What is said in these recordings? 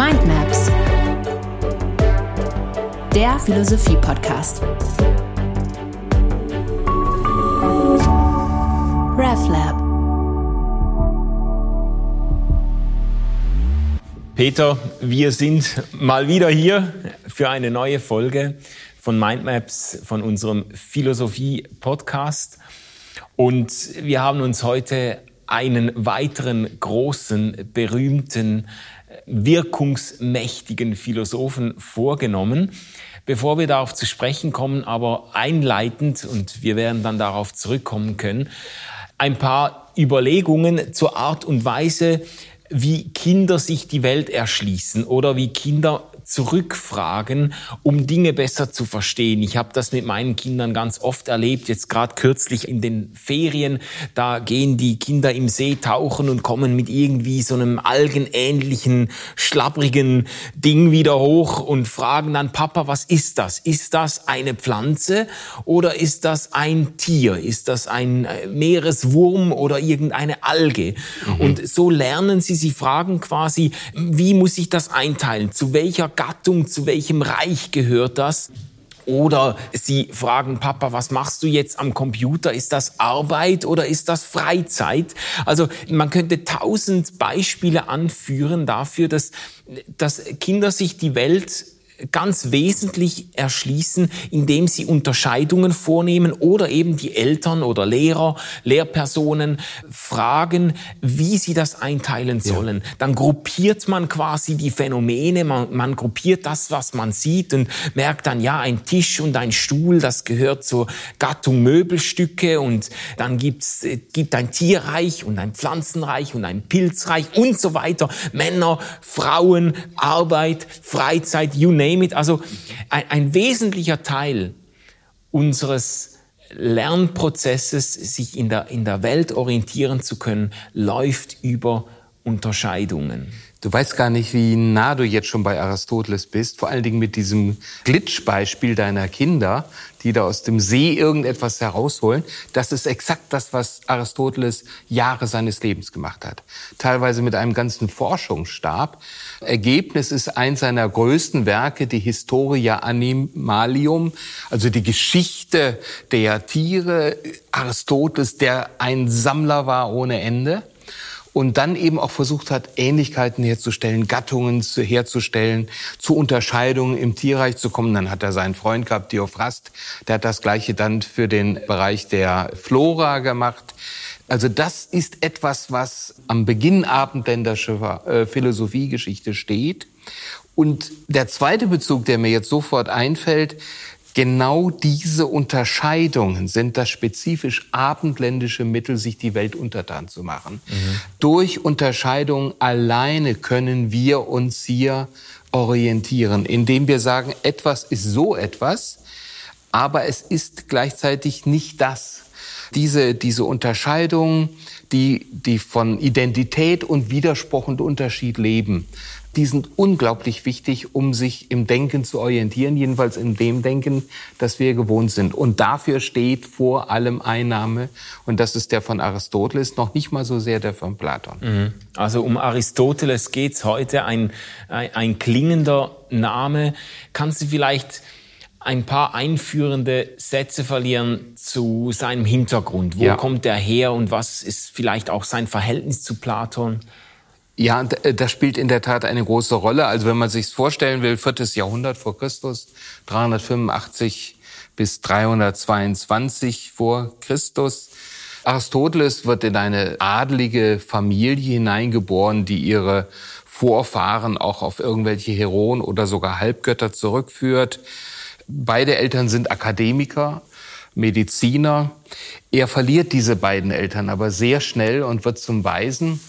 Mindmaps, der Philosophie-Podcast. RevLab. Peter, wir sind mal wieder hier für eine neue Folge von Mindmaps, von unserem Philosophie-Podcast. Und wir haben uns heute einen weiteren großen, berühmten, wirkungsmächtigen Philosophen vorgenommen. Bevor wir darauf zu sprechen kommen, aber einleitend, und wir werden dann darauf zurückkommen können, ein paar Überlegungen zur Art und Weise, wie Kinder sich die Welt erschließen oder wie Kinder zurückfragen, um Dinge besser zu verstehen. Ich habe das mit meinen Kindern ganz oft erlebt, jetzt gerade kürzlich in den Ferien, da gehen die Kinder im See tauchen und kommen mit irgendwie so einem algenähnlichen, schlapprigen Ding wieder hoch und fragen dann, Papa, was ist das? Ist das eine Pflanze oder ist das ein Tier? Ist das ein äh, Meereswurm oder irgendeine Alge? Mhm. Und so lernen sie, sie fragen quasi, wie muss ich das einteilen? Zu welcher Gattung, zu welchem Reich gehört das? Oder sie fragen Papa, was machst du jetzt am Computer? Ist das Arbeit oder ist das Freizeit? Also man könnte tausend Beispiele anführen dafür, dass, dass Kinder sich die Welt ganz wesentlich erschließen, indem sie Unterscheidungen vornehmen oder eben die Eltern oder Lehrer, Lehrpersonen fragen, wie sie das einteilen sollen. Ja. Dann gruppiert man quasi die Phänomene, man, man gruppiert das, was man sieht und merkt dann, ja, ein Tisch und ein Stuhl, das gehört zur Gattung Möbelstücke und dann gibt's, äh, gibt ein Tierreich und ein Pflanzenreich und ein Pilzreich und so weiter. Männer, Frauen, Arbeit, Freizeit, you name name it. Also ein, ein wesentlicher Teil unseres Lernprozesses, sich in der, in der Welt orientieren zu können, läuft über Unterscheidungen. Du weißt gar nicht, wie nah du jetzt schon bei Aristoteles bist, vor allen Dingen mit diesem Glitchbeispiel deiner Kinder, die da aus dem See irgendetwas herausholen. Das ist exakt das, was Aristoteles Jahre seines Lebens gemacht hat. Teilweise mit einem ganzen Forschungsstab. Ergebnis ist eins seiner größten Werke, die Historia Animalium, also die Geschichte der Tiere. Aristoteles, der ein Sammler war ohne Ende und dann eben auch versucht hat, Ähnlichkeiten herzustellen, Gattungen herzustellen, zu Unterscheidungen im Tierreich zu kommen. Dann hat er seinen Freund gehabt, Theophrast, der hat das Gleiche dann für den Bereich der Flora gemacht. Also das ist etwas, was am Beginn abendländischer äh, Philosophiegeschichte steht. Und der zweite Bezug, der mir jetzt sofort einfällt, Genau diese Unterscheidungen sind das spezifisch abendländische Mittel, sich die Welt untertan zu machen. Mhm. Durch Unterscheidungen alleine können wir uns hier orientieren, indem wir sagen, etwas ist so etwas, aber es ist gleichzeitig nicht das. Diese, diese Unterscheidungen, die, die von Identität und Widerspruch und Unterschied leben, die sind unglaublich wichtig, um sich im Denken zu orientieren, jedenfalls in dem Denken, das wir gewohnt sind. Und dafür steht vor allem Einnahme. Und das ist der von Aristoteles, noch nicht mal so sehr der von Platon. Mhm. Also um Aristoteles geht's heute, ein, ein, ein klingender Name. Kannst du vielleicht ein paar einführende Sätze verlieren zu seinem Hintergrund. Wo ja. kommt er her und was ist vielleicht auch sein Verhältnis zu Platon? Ja, äh, das spielt in der Tat eine große Rolle. Also wenn man sich vorstellen will, viertes Jahrhundert vor Christus, 385 bis 322 vor Christus. Aristoteles wird in eine adelige Familie hineingeboren, die ihre Vorfahren auch auf irgendwelche Heroen oder sogar Halbgötter zurückführt. Beide Eltern sind Akademiker, Mediziner. Er verliert diese beiden Eltern aber sehr schnell und wird zum Waisen.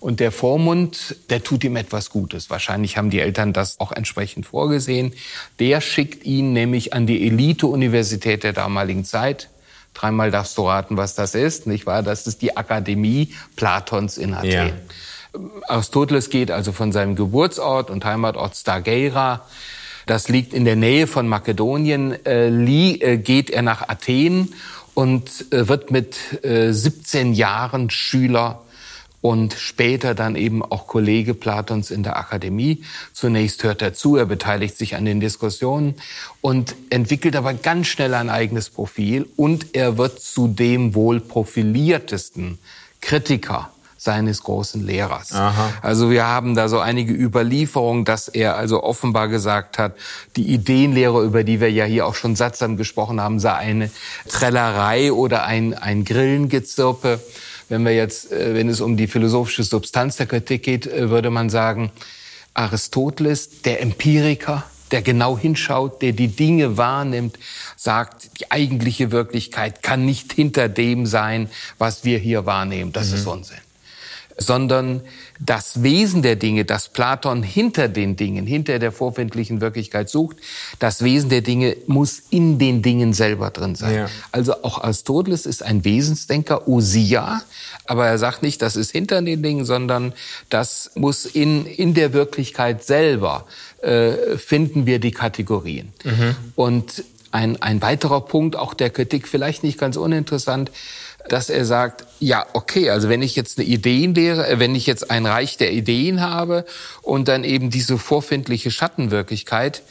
Und der Vormund, der tut ihm etwas Gutes. Wahrscheinlich haben die Eltern das auch entsprechend vorgesehen. Der schickt ihn nämlich an die Elite-Universität der damaligen Zeit. Dreimal darfst du raten, was das ist, nicht wahr? Das ist die Akademie Platons in Athen. Ja. Aristoteles geht also von seinem Geburtsort und Heimatort Stageira das liegt in der Nähe von Makedonien, äh, äh geht er nach Athen und äh, wird mit äh, 17 Jahren Schüler und später dann eben auch Kollege Platons in der Akademie. Zunächst hört er zu, er beteiligt sich an den Diskussionen und entwickelt aber ganz schnell ein eigenes Profil und er wird zu dem wohl profiliertesten Kritiker seines großen Lehrers. Aha. Also wir haben da so einige Überlieferungen, dass er also offenbar gesagt hat, die Ideenlehre, über die wir ja hier auch schon sattsam gesprochen haben, sei eine Trellerei oder ein, ein Grillengezirpe. Wenn wir jetzt, äh, wenn es um die philosophische Substanz der Kritik geht, äh, würde man sagen, Aristoteles, der Empiriker, der genau hinschaut, der die Dinge wahrnimmt, sagt, die eigentliche Wirklichkeit kann nicht hinter dem sein, was wir hier wahrnehmen. Das mhm. ist Unsinn sondern das Wesen der Dinge, das Platon hinter den Dingen, hinter der vorfindlichen Wirklichkeit sucht, das Wesen der Dinge muss in den Dingen selber drin sein. Ja. Also auch Aristoteles ist ein Wesensdenker, Osia, aber er sagt nicht, das ist hinter den Dingen, sondern das muss in, in der Wirklichkeit selber äh, finden wir die Kategorien. Mhm. Und ein, ein weiterer Punkt auch der Kritik, vielleicht nicht ganz uninteressant, dass er sagt, ja, okay, also wenn ich jetzt eine Ideenlehre, äh, wenn ich jetzt ein Reich der Ideen habe und dann eben diese vorfindliche Schattenwirklichkeit,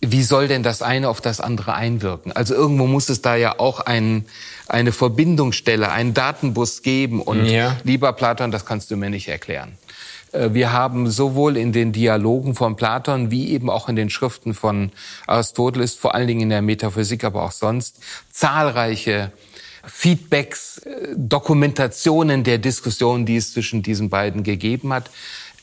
wie soll denn das eine auf das andere einwirken? Also irgendwo muss es da ja auch ein, eine Verbindungsstelle, einen Datenbus geben. Und ja. lieber Platon, das kannst du mir nicht erklären. Äh, wir haben sowohl in den Dialogen von Platon wie eben auch in den Schriften von Aristoteles, vor allen Dingen in der Metaphysik, aber auch sonst, zahlreiche Feedbacks, äh, Dokumentationen der Diskussion, die es zwischen diesen beiden gegeben hat.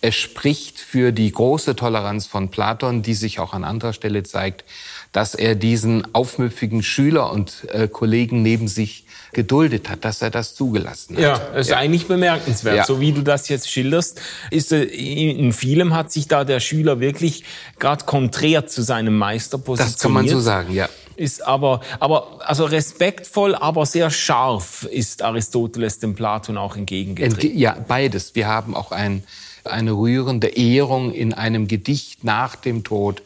Es spricht für die große Toleranz von Platon, die sich auch an anderer Stelle zeigt, dass er diesen aufmüpfigen Schüler und äh, Kollegen neben sich geduldet hat, dass er das zugelassen hat. Ja, das ist ja. eigentlich bemerkenswert. Ja. So wie du das jetzt schilderst, ist äh, in vielem hat sich da der Schüler wirklich gerade konträr zu seinem Meister positioniert. Das kann man so sagen, ja ist aber, aber also respektvoll, aber sehr scharf ist Aristoteles dem Platon auch entgegengetreten. Ja, beides. Wir haben auch ein, eine rührende Ehrung in einem Gedicht nach dem Tod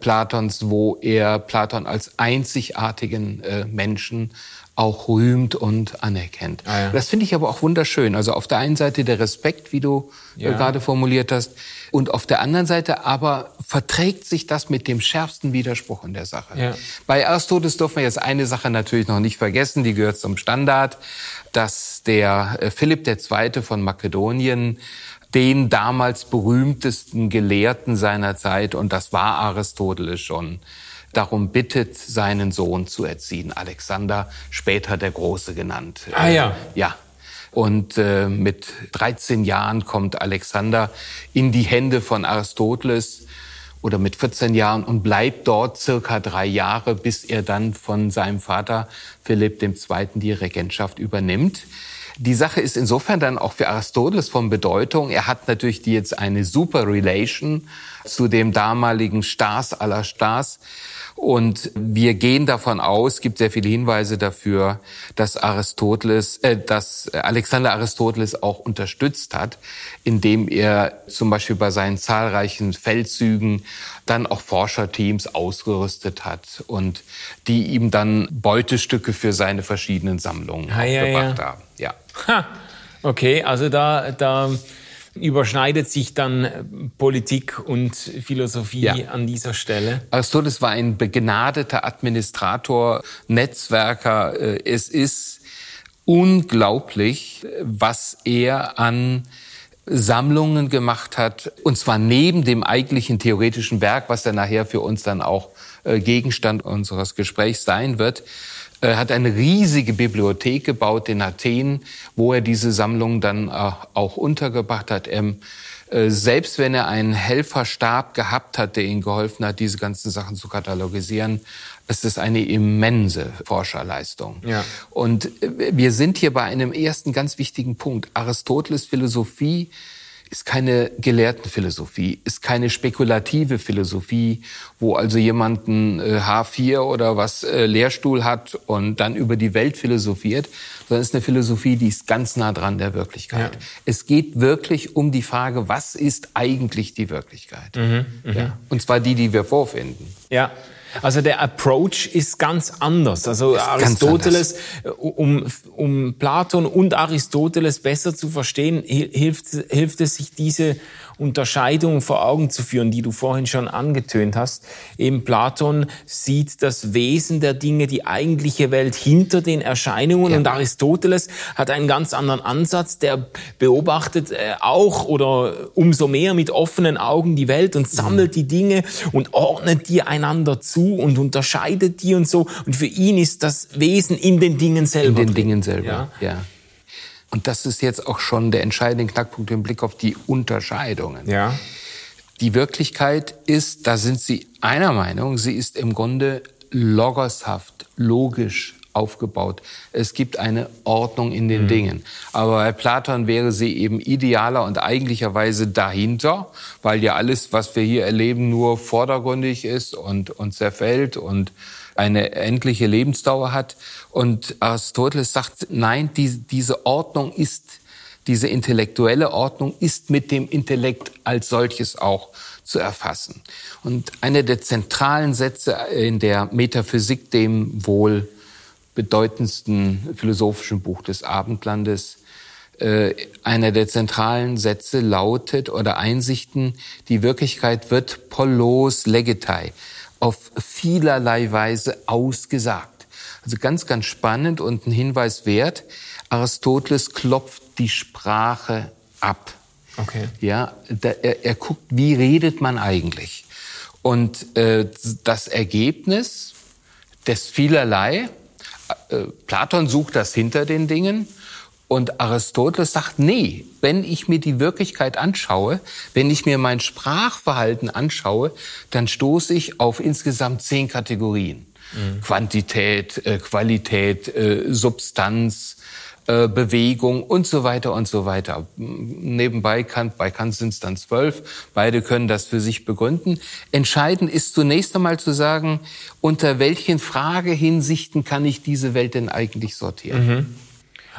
Platons, wo er Platon als einzigartigen äh, Menschen auch rühmt und anerkennt. Ah, ja. Das finde ich aber auch wunderschön. Also auf der einen Seite der Respekt, wie du äh, ja. gerade formuliert hast, und auf der anderen Seite aber verträgt sich das mit dem schärfsten Widerspruch in der Sache. Ja. Bei Aristoteles dürfen wir jetzt eine Sache natürlich noch nicht vergessen, die gehört zum Standard, dass der äh, Philipp II. von Makedonien den damals berühmtesten Gelehrten seiner Zeit, und das war Aristoteles schon, darum bittet, seinen Sohn zu erziehen. Alexander, später der Große genannt. Ah ja. Ja. Und äh, mit 13 Jahren kommt Alexander in die Hände von Aristoteles oder mit 14 Jahren und bleibt dort circa drei Jahre, bis er dann von seinem Vater Philipp II. die Regentschaft übernimmt. Die Sache ist insofern dann auch für Aristoteles von Bedeutung. Er hat natürlich jetzt eine super Relation zu dem damaligen Stars aller Stars. Und wir gehen davon aus, es gibt sehr viele Hinweise dafür, dass Aristoteles, äh, dass Alexander Aristoteles auch unterstützt hat, indem er zum Beispiel bei seinen zahlreichen Feldzügen dann auch Forscherteams ausgerüstet hat und die ihm dann Beutestücke für seine verschiedenen Sammlungen ha, ja, gebracht ja. haben. Ja. Ha. Okay, also da, da überschneidet sich dann äh, Politik und Philosophie ja. an dieser Stelle? Aristoteles war ein begnadeter Administrator, Netzwerker. Äh, es ist unglaublich, was er an Sammlungen gemacht hat, und zwar neben dem eigentlichen theoretischen Werk, was dann nachher für uns dann auch äh, Gegenstand unseres Gesprächs sein wird. Er hat eine riesige Bibliothek gebaut in Athen, wo er diese Sammlung dann äh, auch untergebracht hat. Er, äh, selbst wenn er einen Helferstab gehabt hat, der ihm geholfen hat, diese ganzen Sachen zu katalogisieren, ist es eine immense Forscherleistung. Ja. Und äh, wir sind hier bei einem ersten ganz wichtigen Punkt. Aristoteles Philosophie ist keine Gelehrtenphilosophie, ist keine spekulative Philosophie, wo also jemand ein äh, H4 oder was äh, Lehrstuhl hat und dann über die Welt philosophiert, sondern ist eine Philosophie, die ist ganz nah dran der Wirklichkeit. Ja. Es geht wirklich um die Frage, was ist eigentlich die Wirklichkeit? Mhm, mh. ja. Und zwar die, die wir vorfinden. Ja. Also der Approach ist ganz anders. Also Aristoteles, äh, um, um Platon und Aristoteles besser zu verstehen, hi- hilft, hilft es sich diese Unterscheidung vor Augen zu führen, die du vorhin schon angetönt hast. Eben Platon sieht das Wesen der Dinge, die eigentliche Welt hinter den Erscheinungen und Aristoteles hat einen ganz anderen Ansatz, der beobachtet äh, auch oder umso mehr mit offenen Augen die Welt und sammelt die Dinge und ordnet die einander zu und unterscheidet die und so. Und für ihn ist das Wesen in den Dingen selber. In den drin. Dingen selber. Ja. Ja. Und das ist jetzt auch schon der entscheidende Knackpunkt im Blick auf die Unterscheidungen. Ja. Die Wirklichkeit ist, da sind Sie einer Meinung, sie ist im Grunde logoshaft, logisch aufgebaut. Es gibt eine Ordnung in den Dingen. Aber bei Platon wäre sie eben idealer und eigentlicherweise dahinter, weil ja alles, was wir hier erleben, nur vordergründig ist und, und zerfällt und eine endliche Lebensdauer hat. Und Aristoteles sagt, nein, die, diese Ordnung ist diese intellektuelle Ordnung ist mit dem Intellekt als solches auch zu erfassen. Und einer der zentralen Sätze in der Metaphysik, dem wohl bedeutendsten philosophischen Buch des Abendlandes, äh, einer der zentralen Sätze lautet oder Einsichten, die Wirklichkeit wird polos legetai, auf vielerlei Weise ausgesagt. Also ganz, ganz spannend und ein Hinweis wert. Aristoteles klopft die Sprache ab. Okay. Ja, da, er, er guckt, wie redet man eigentlich? Und äh, das Ergebnis des vielerlei, äh, Platon sucht das hinter den Dingen und Aristoteles sagt, nee, wenn ich mir die Wirklichkeit anschaue, wenn ich mir mein Sprachverhalten anschaue, dann stoße ich auf insgesamt zehn Kategorien. Quantität, äh, Qualität, äh, Substanz, äh, Bewegung und so weiter und so weiter. Nebenbei Kant, bei Kant sind es dann zwölf. Beide können das für sich begründen. Entscheidend ist zunächst einmal zu sagen, unter welchen Fragehinsichten kann ich diese Welt denn eigentlich sortieren?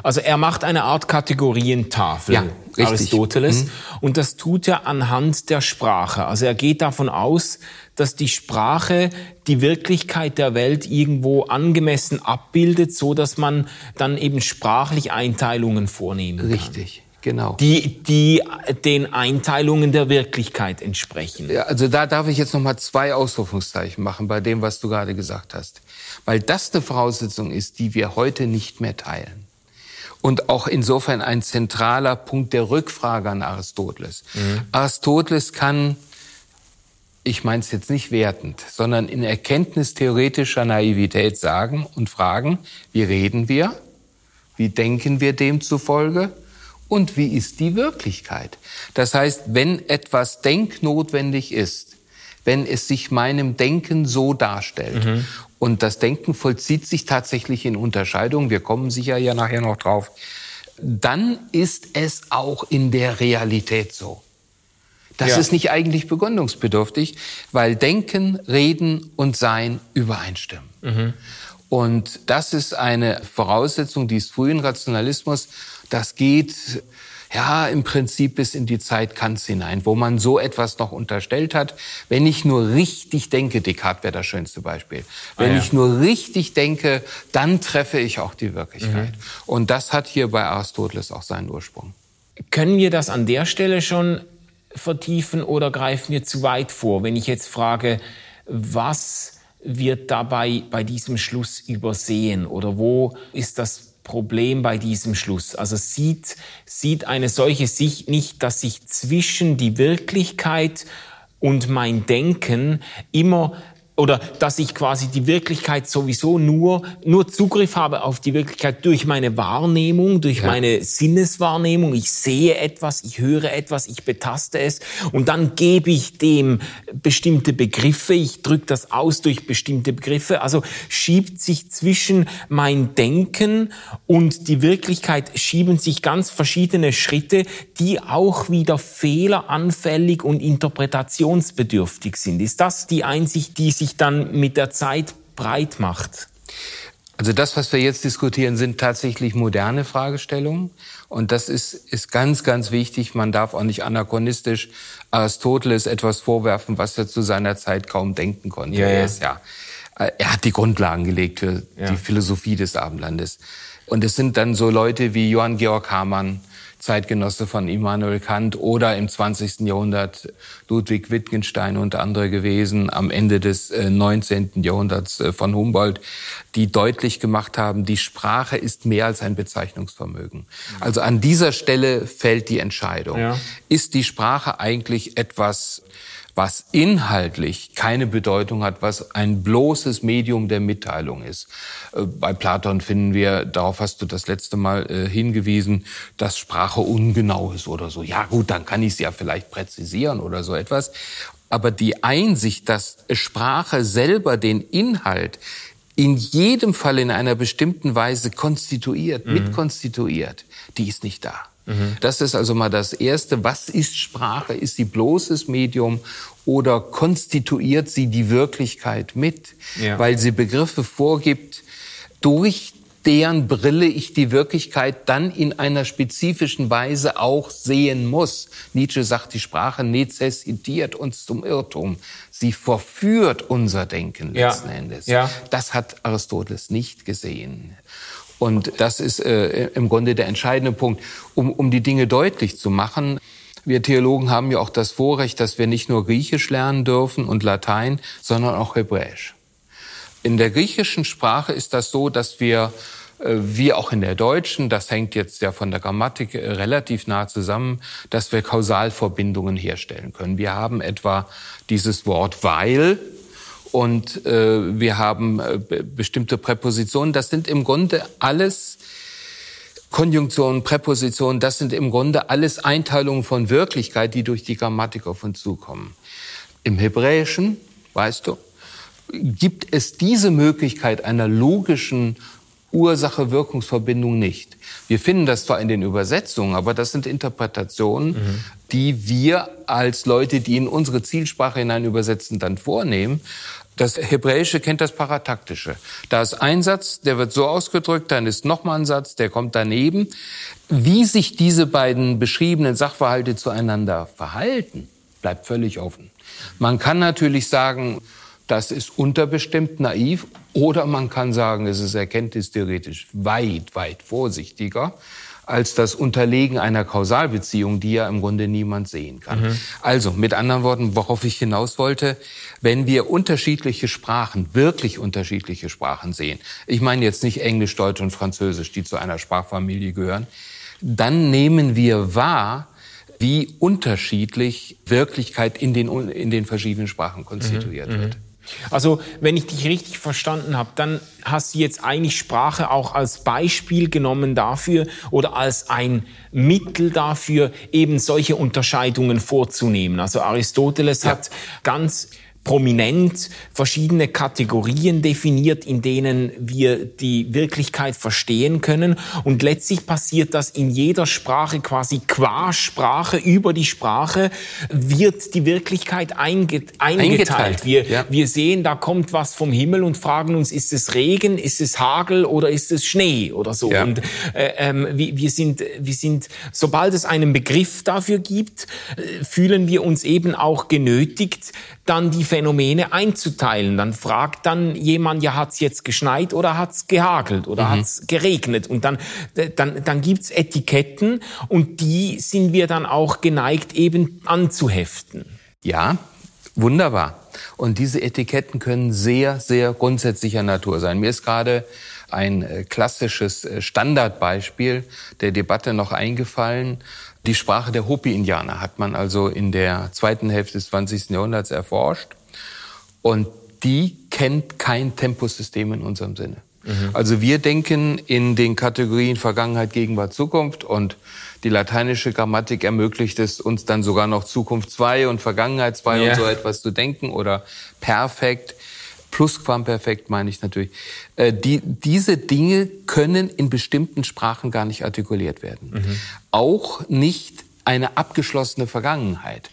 Also er macht eine Art Kategorientafel, Ja, richtig. Aristoteles. Und das tut er anhand der Sprache. Also er geht davon aus, dass die Sprache die Wirklichkeit der Welt irgendwo angemessen abbildet, so dass man dann eben sprachlich Einteilungen vornehmen kann. Richtig, genau. Die, die den Einteilungen der Wirklichkeit entsprechen. Ja, also da darf ich jetzt noch mal zwei Ausrufungszeichen machen bei dem, was du gerade gesagt hast. Weil das eine Voraussetzung ist, die wir heute nicht mehr teilen. Und auch insofern ein zentraler Punkt der Rückfrage an Aristoteles. Aristoteles kann, ich meine es jetzt nicht wertend, sondern in erkenntnistheoretischer Naivität sagen und fragen, wie reden wir? Wie denken wir demzufolge? Und wie ist die Wirklichkeit? Das heißt, wenn etwas denknotwendig ist, wenn es sich meinem Denken so darstellt, und das Denken vollzieht sich tatsächlich in Unterscheidung, wir kommen sicher ja nachher noch drauf, dann ist es auch in der Realität so. Das Ja. ist nicht eigentlich begründungsbedürftig, weil Denken, Reden und Sein übereinstimmen. Und das ist eine Voraussetzung des frühen Rationalismus. Das geht ja im Prinzip bis in die Zeit Kants hinein, wo man so etwas noch unterstellt hat. Wenn ich nur richtig denke, Descartes wäre das schönste Beispiel. Wenn Ah, ja. ich nur richtig denke, dann treffe ich auch die Wirklichkeit. Und das hat hier bei Aristoteles auch seinen Ursprung. Können wir das an der Stelle schon vertiefen oder greifen wir zu weit vor? Wenn ich jetzt frage, was wird dabei bei diesem Schluss übersehen oder wo ist das Problem bei diesem Schluss? Also sieht, sieht eine solche Sicht nicht, dass sich zwischen die Wirklichkeit und mein Denken immer oder dass ich quasi die Wirklichkeit sowieso nur, nur Zugriff habe auf die Wirklichkeit durch meine Wahrnehmung, durch meine Sinneswahrnehmung. Ich sehe etwas, ich höre etwas, ich betaste es und dann gebe ich dem bestimmte Begriffe, ich drücke das aus durch bestimmte Begriffe. Also schiebt sich zwischen mein Denken und die Wirklichkeit schieben sich ganz verschiedene Schritte, die auch wieder fehleranfällig und interpretationsbedürftig sind. Ist das die Einsicht, die sich dann mit der Zeit breit macht? Also das, was wir jetzt diskutieren, sind tatsächlich moderne Fragestellungen. Und das ist, ist ganz, ganz wichtig. Man darf auch nicht anachronistisch Aristoteles etwas vorwerfen, was er zu seiner Zeit kaum denken konnte. Ja, ja. Er, ist ja, äh, er hat die Grundlagen gelegt für Ja. die Philosophie des Abendlandes. Und es sind dann so Leute wie Johann Georg Hamann, Zeitgenosse von Immanuel Kant oder im 20. Jahrhundert Ludwig Wittgenstein und andere gewesen, am Ende des äh, 19. Jahrhunderts äh, von Humboldt, die deutlich gemacht haben, die Sprache ist mehr als ein Bezeichnungsvermögen. Also an dieser Stelle fällt die Entscheidung. Ja. Ist die Sprache eigentlich etwas, was inhaltlich keine Bedeutung hat, was ein bloßes Medium der Mitteilung ist. Äh, Bei Platon finden wir, darauf hast du das letzte Mal äh, hingewiesen, dass Sprache ungenau ist oder so. Ja gut, dann kann ich es ja vielleicht präzisieren oder so etwas. Aber die Einsicht, dass Sprache selber den Inhalt in jedem Fall in einer bestimmten Weise konstituiert, mitkonstituiert, die ist nicht da. Das ist also mal das Erste. Was ist Sprache? Ist sie bloßes Medium oder konstituiert sie die Wirklichkeit mit? Ja. Weil sie Begriffe vorgibt, durch deren Brille ich die Wirklichkeit dann in einer spezifischen Weise auch sehen muss. Nietzsche sagt, die Sprache nezessitiert uns zum Irrtum. Sie verführt unser Denken Ja. letzten Endes. Ja. Das hat Aristoteles nicht gesehen. Und das ist äh, im Grunde der entscheidende Punkt, um, um die Dinge deutlich zu machen. Wir Theologen haben ja auch das Vorrecht, dass wir nicht nur Griechisch lernen dürfen und Latein, sondern auch Hebräisch. In der griechischen Sprache ist das so, dass wir, äh, wie auch in der deutschen, das hängt jetzt ja von der Grammatik äh, relativ nah zusammen, dass wir Kausalverbindungen herstellen können. Wir haben etwa dieses Wort weil und äh, wir haben be- bestimmte Präpositionen. Das sind im Grunde alles Konjunktionen, Präpositionen, das sind im Grunde alles Einteilungen von Wirklichkeit, die durch die Grammatik auf uns zukommen. Im Hebräischen, weißt du, gibt es diese Möglichkeit einer logischen Ursache-Wirkungsverbindung nicht. Wir finden das zwar in den Übersetzungen, aber das sind Interpretationen, die wir als Leute, die in unsere Zielsprache hinein übersetzen, dann vornehmen. Das Hebräische kennt das Parataktische. Da ist ein Satz, der wird so ausgedrückt, dann ist nochmal ein Satz, der kommt daneben. Wie sich diese beiden beschriebenen Sachverhalte zueinander verhalten, bleibt völlig offen. Man kann natürlich sagen, das ist unterbestimmt naiv oder man kann sagen, es ist erkenntnistheoretisch weit, weit vorsichtiger als das Unterlegen einer Kausalbeziehung, die ja im Grunde niemand sehen kann. Also mit anderen Worten, worauf ich hinaus wollte, wenn wir unterschiedliche Sprachen, wirklich unterschiedliche Sprachen sehen, ich meine jetzt nicht Englisch, Deutsch und Französisch, die zu einer Sprachfamilie gehören, dann nehmen wir wahr, wie unterschiedlich Wirklichkeit in den, in den verschiedenen Sprachen konstituiert wird. Also, wenn ich dich richtig verstanden habe, dann hast du jetzt eigentlich Sprache auch als Beispiel genommen dafür oder als ein Mittel dafür, eben solche Unterscheidungen vorzunehmen. Also Aristoteles hat ganz prominent verschiedene Kategorien definiert, in denen wir die Wirklichkeit verstehen können. Und letztlich passiert das in jeder Sprache quasi qua Sprache, über die Sprache wird die Wirklichkeit einge eingeteilt. Eingeteilt, Wir, ja. wir sehen, da kommt was vom Himmel und fragen uns, ist es Regen, ist es Hagel oder ist es Schnee oder so. Ja. Und äh, ähm, wir, wir, sind, wir sind, sobald es einen Begriff dafür gibt, äh, fühlen wir uns eben auch genötigt, dann die Phänomene einzuteilen. Dann fragt dann jemand, ja, hat's jetzt geschneit oder hat's gehagelt oder Mhm. hat's geregnet? Und dann, dann, dann gibt's Etiketten und die sind wir dann auch geneigt eben anzuheften. Ja, wunderbar. Und diese Etiketten können sehr, sehr grundsätzlicher Natur sein. Mir ist gerade ein äh, klassisches äh, Standardbeispiel der Debatte noch eingefallen. Die Sprache der Hopi-Indianer hat man also in der zweiten Hälfte des 20. Jahrhunderts erforscht. Und die kennt kein Temposystem in unserem Sinne. Also wir denken in den Kategorien Vergangenheit, Gegenwart, Zukunft und die lateinische Grammatik ermöglicht es uns dann sogar noch Zukunft 2 und Vergangenheit 2 Ja. und so etwas zu denken oder perfekt. Plusquamperfekt meine ich natürlich. Äh, die, diese Dinge können in bestimmten Sprachen gar nicht artikuliert werden. Auch nicht eine abgeschlossene Vergangenheit.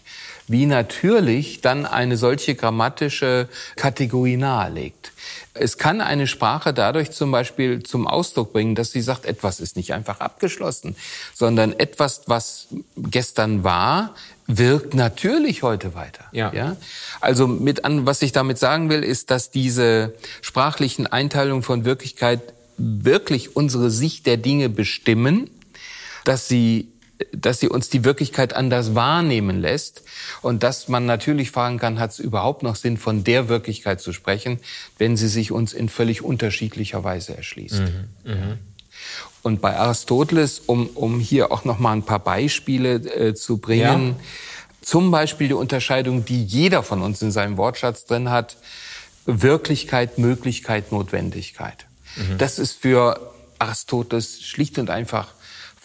Wie natürlich dann eine solche grammatische Kategorie nahelegt. Es kann eine Sprache dadurch zum Beispiel zum Ausdruck bringen, dass sie sagt, etwas ist nicht einfach abgeschlossen, sondern etwas, was gestern war, wirkt natürlich heute weiter. Ja. ja? Also mit an, was ich damit sagen will, ist, dass diese sprachlichen Einteilungen von Wirklichkeit wirklich unsere Sicht der Dinge bestimmen, dass sie dass sie uns die Wirklichkeit anders wahrnehmen lässt und dass man natürlich fragen kann, hat es überhaupt noch Sinn, von der Wirklichkeit zu sprechen, wenn sie sich uns in völlig unterschiedlicher Weise erschließt. Mhm, mh. Und bei Aristoteles, um, um hier auch noch mal ein paar Beispiele äh, zu bringen, ja. zum Beispiel die Unterscheidung, die jeder von uns in seinem Wortschatz drin hat, Wirklichkeit, Möglichkeit, Notwendigkeit. Mhm. Das ist für Aristoteles schlicht und einfach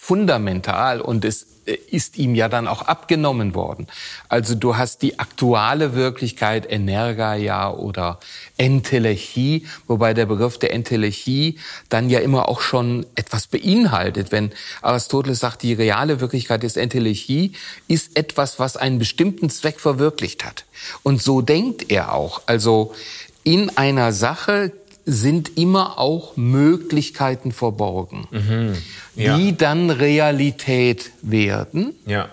fundamental und es äh, ist ihm ja dann auch abgenommen worden. Also du hast die aktuelle Wirklichkeit Energia oder Entelechie, wobei der Begriff der Entelechie dann ja immer auch schon etwas beinhaltet. Wenn Aristoteles sagt, die reale Wirklichkeit ist Entelechie, ist etwas, was einen bestimmten Zweck verwirklicht hat. Und so denkt er auch. Also in einer Sache sind immer auch Möglichkeiten verborgen, mhm. ja. die dann Realität werden. Ja.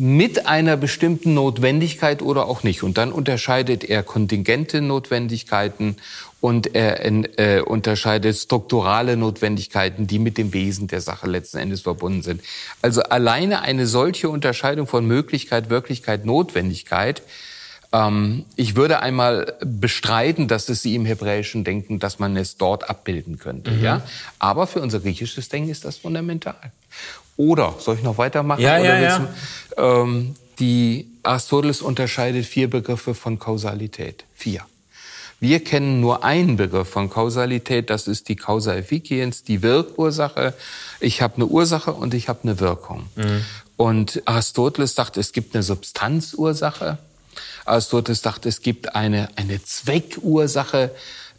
Mit einer bestimmten Notwendigkeit oder auch nicht. Und dann unterscheidet er kontingente Notwendigkeiten und er äh, unterscheidet strukturale Notwendigkeiten, die mit dem Wesen der Sache letzten Endes verbunden sind. Also alleine eine solche Unterscheidung von Möglichkeit, Wirklichkeit, Notwendigkeit ähm, ich würde einmal bestreiten, dass es Sie im hebräischen Denken, dass man es dort abbilden könnte. Mhm. Ja? Aber für unser griechisches Denken ist das fundamental. Oder, soll ich noch weitermachen? Ja, Oder ja, ja. Ähm, die Aristoteles unterscheidet vier Begriffe von Kausalität. Vier. Wir kennen nur einen Begriff von Kausalität, das ist die Causa efficiens, die Wirkursache. Ich habe eine Ursache und ich habe eine Wirkung. Mhm. Und Aristoteles sagt, es gibt eine Substanzursache Aristoteles dachte, es gibt eine, eine Zweckursache.